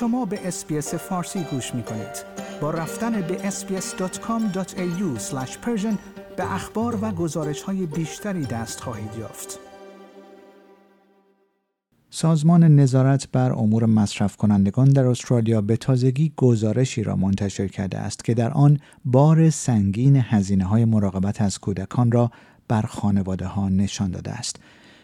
شما به اسپیس فارسی گوش می کنید. با رفتن به sbs.com.au به اخبار و گزارش های بیشتری دست خواهید یافت. سازمان نظارت بر امور مصرف کنندگان در استرالیا به تازگی گزارشی را منتشر کرده است که در آن بار سنگین هزینه های مراقبت از کودکان را بر خانواده ها نشان داده است.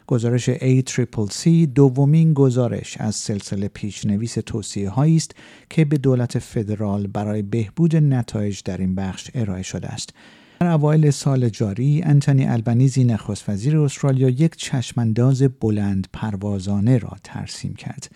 گزارش ACCC دومین گزارش از سلسله پیشنویس توصیه هایی است که به دولت فدرال برای بهبود نتایج در این بخش ارائه شده است. در اوایل سال جاری انتونی البنیزی نخست وزیر استرالیا یک چشمانداز بلند پروازانه را ترسیم کرد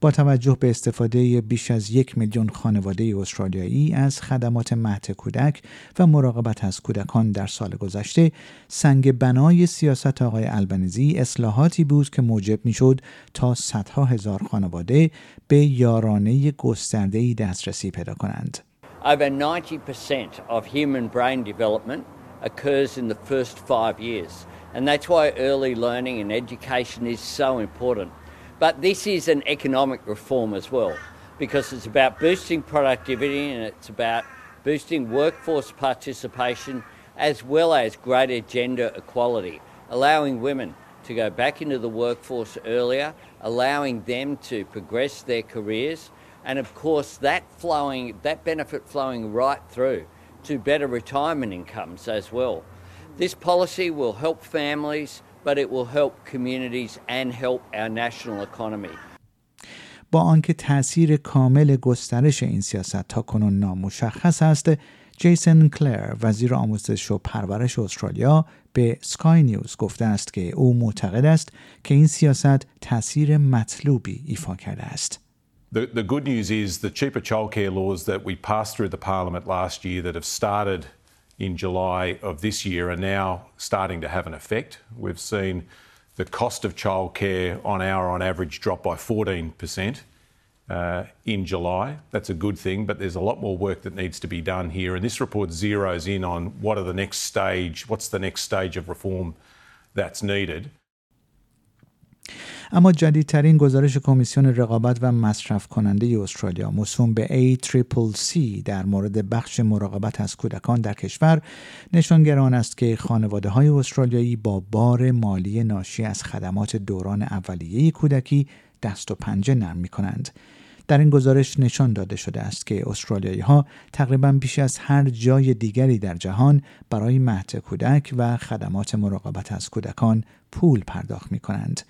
با توجه به استفاده بیش از یک میلیون خانواده استرالیایی از خدمات مهد کودک و مراقبت از کودکان در سال گذشته سنگ بنای سیاست آقای البنیزی اصلاحاتی بود که موجب می‌شد تا صدها هزار خانواده به یارانه گسترده‌ای دسترسی پیدا کنند. Over 90% of human brain development occurs in the first five years. And that's why early learning and education is so important. But this is an economic reform as well, because it's about boosting productivity and it's about boosting workforce participation as well as greater gender equality, allowing women to go back into the workforce earlier, allowing them to progress their careers and of course that flowing that benefit flowing right through to better retirement incomes as well. This policy will help families, but it will help communities and help our national economy. با آنکه تاثیر کامل گسترش این سیاست تا کنون نامشخص است جیسن کلر وزیر آموزش و پرورش استرالیا به سکای نیوز گفته است که او معتقد است که این سیاست تاثیر مطلوبی ایفا کرده است The, the good news is the cheaper childcare laws that we passed through the parliament last year that have started in July of this year are now starting to have an effect. We've seen the cost of childcare on our on average drop by 14% uh, in July. That's a good thing, but there's a lot more work that needs to be done here. And this report zeroes in on what are the next stage, what's the next stage of reform that's needed. اما جدیدترین گزارش کمیسیون رقابت و مصرف کننده استرالیا موسوم به ACCC در مورد بخش مراقبت از کودکان در کشور نشانگران است که خانواده های استرالیایی با بار مالی ناشی از خدمات دوران اولیه کودکی دست و پنجه نرم می کنند. در این گزارش نشان داده شده است که استرالیایی ها تقریبا بیش از هر جای دیگری در جهان برای مهد کودک و خدمات مراقبت از کودکان پول پرداخت می کنند.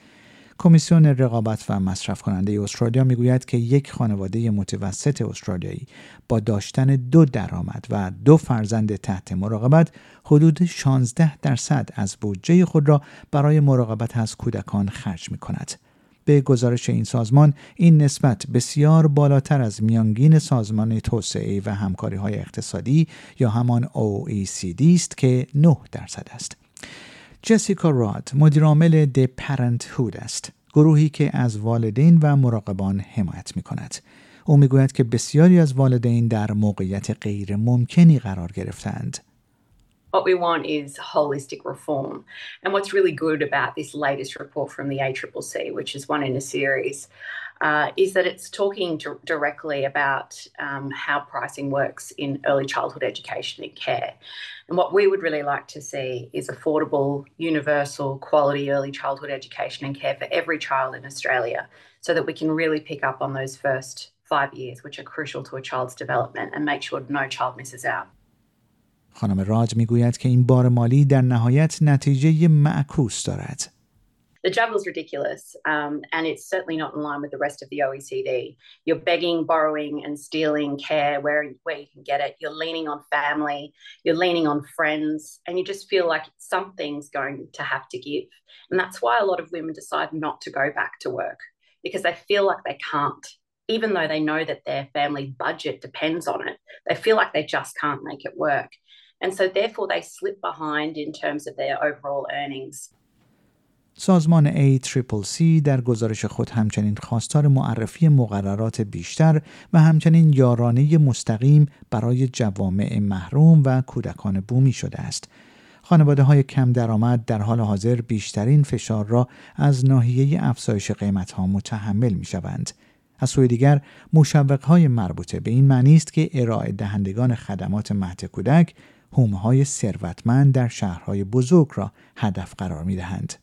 کمیسیون رقابت و مصرف کننده استرالیا می‌گوید که یک خانواده متوسط استرالیایی با داشتن دو درآمد و دو فرزند تحت مراقبت حدود 16 درصد از بودجه خود را برای مراقبت از کودکان خرج می کند. به گزارش این سازمان این نسبت بسیار بالاتر از میانگین سازمان توسعه و همکاری های اقتصادی یا همان OECD است که 9 درصد است. جسیکا راد مدیرعامل د پرنت هود است گروهی که از والدین و مراقبان حمایت می کند. او می‌گوید که بسیاری از والدین در موقعیت غیر ممکنی قرار گرفتند. What we want is holistic reform. And what's really good about this latest report from the ACCC, which is one in a series, uh, is that it's talking directly about um, how pricing works in early childhood education and care. And what we would really like to see is affordable, universal, quality early childhood education and care for every child in Australia so that we can really pick up on those first five years, which are crucial to a child's development, and make sure no child misses out. خانم راج میگوید که این بار مالی در نهایت نتیجه معکوس دارد. the is ridiculous um, and it's certainly not in line with the rest of the OECD. You're begging, borrowing, and stealing care where, where you can get it. You're leaning on family, you're leaning on friends, and you just feel like something's going to have to give. And that's why a lot of women decide not to go back to work because they feel like they can't. Even though they know that their family budget depends on it, they feel like they just can't make it work. And so, therefore, they slip behind in terms of their overall earnings. سازمان ACCC در گزارش خود همچنین خواستار معرفی مقررات بیشتر و همچنین یارانه مستقیم برای جوامع محروم و کودکان بومی شده است. خانواده های کم درآمد در حال حاضر بیشترین فشار را از ناحیه افزایش قیمت ها متحمل می شوند. از سوی دیگر های مربوطه به این معنی است که ارائه دهندگان خدمات مهد کودک هومه های ثروتمند در شهرهای بزرگ را هدف قرار می دهند.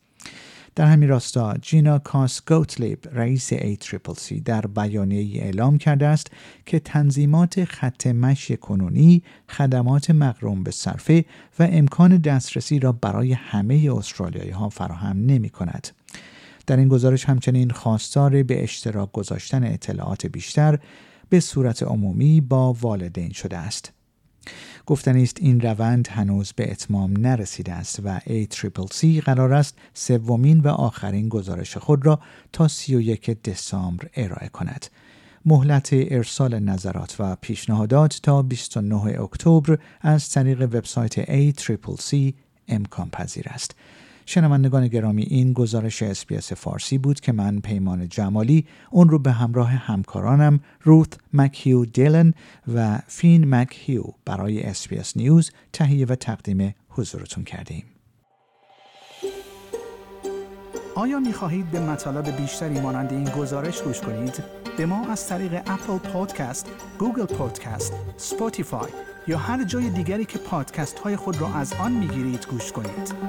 در همین راستا جینا کاس گوتلیب رئیس ACCC در بیانیه اعلام کرده است که تنظیمات خط مشی کنونی خدمات مقروم به صرفه و امکان دسترسی را برای همه استرالیایی ها فراهم نمی کند. در این گزارش همچنین خواستار به اشتراک گذاشتن اطلاعات بیشتر به صورت عمومی با والدین شده است. گفتنی است این روند هنوز به اتمام نرسیده است و ACCC قرار است سومین و آخرین گزارش خود را تا 31 دسامبر ارائه کند. مهلت ارسال نظرات و پیشنهادات تا 29 اکتبر از طریق وبسایت ACCC امکان پذیر است. شنوندگان گرامی این گزارش SBS فارسی بود که من پیمان جمالی اون رو به همراه همکارانم روت مکهیو دیلن و فین مکهیو برای SBS News تهیه و تقدیم حضورتون کردیم. آیا می خواهید به مطالب بیشتری مانند این گزارش گوش کنید؟ به ما از طریق Apple Podcasts، Google Podcasts، Spotify یا هر جای دیگری که پادکست های خود را از آن می گیرید گوش کنید.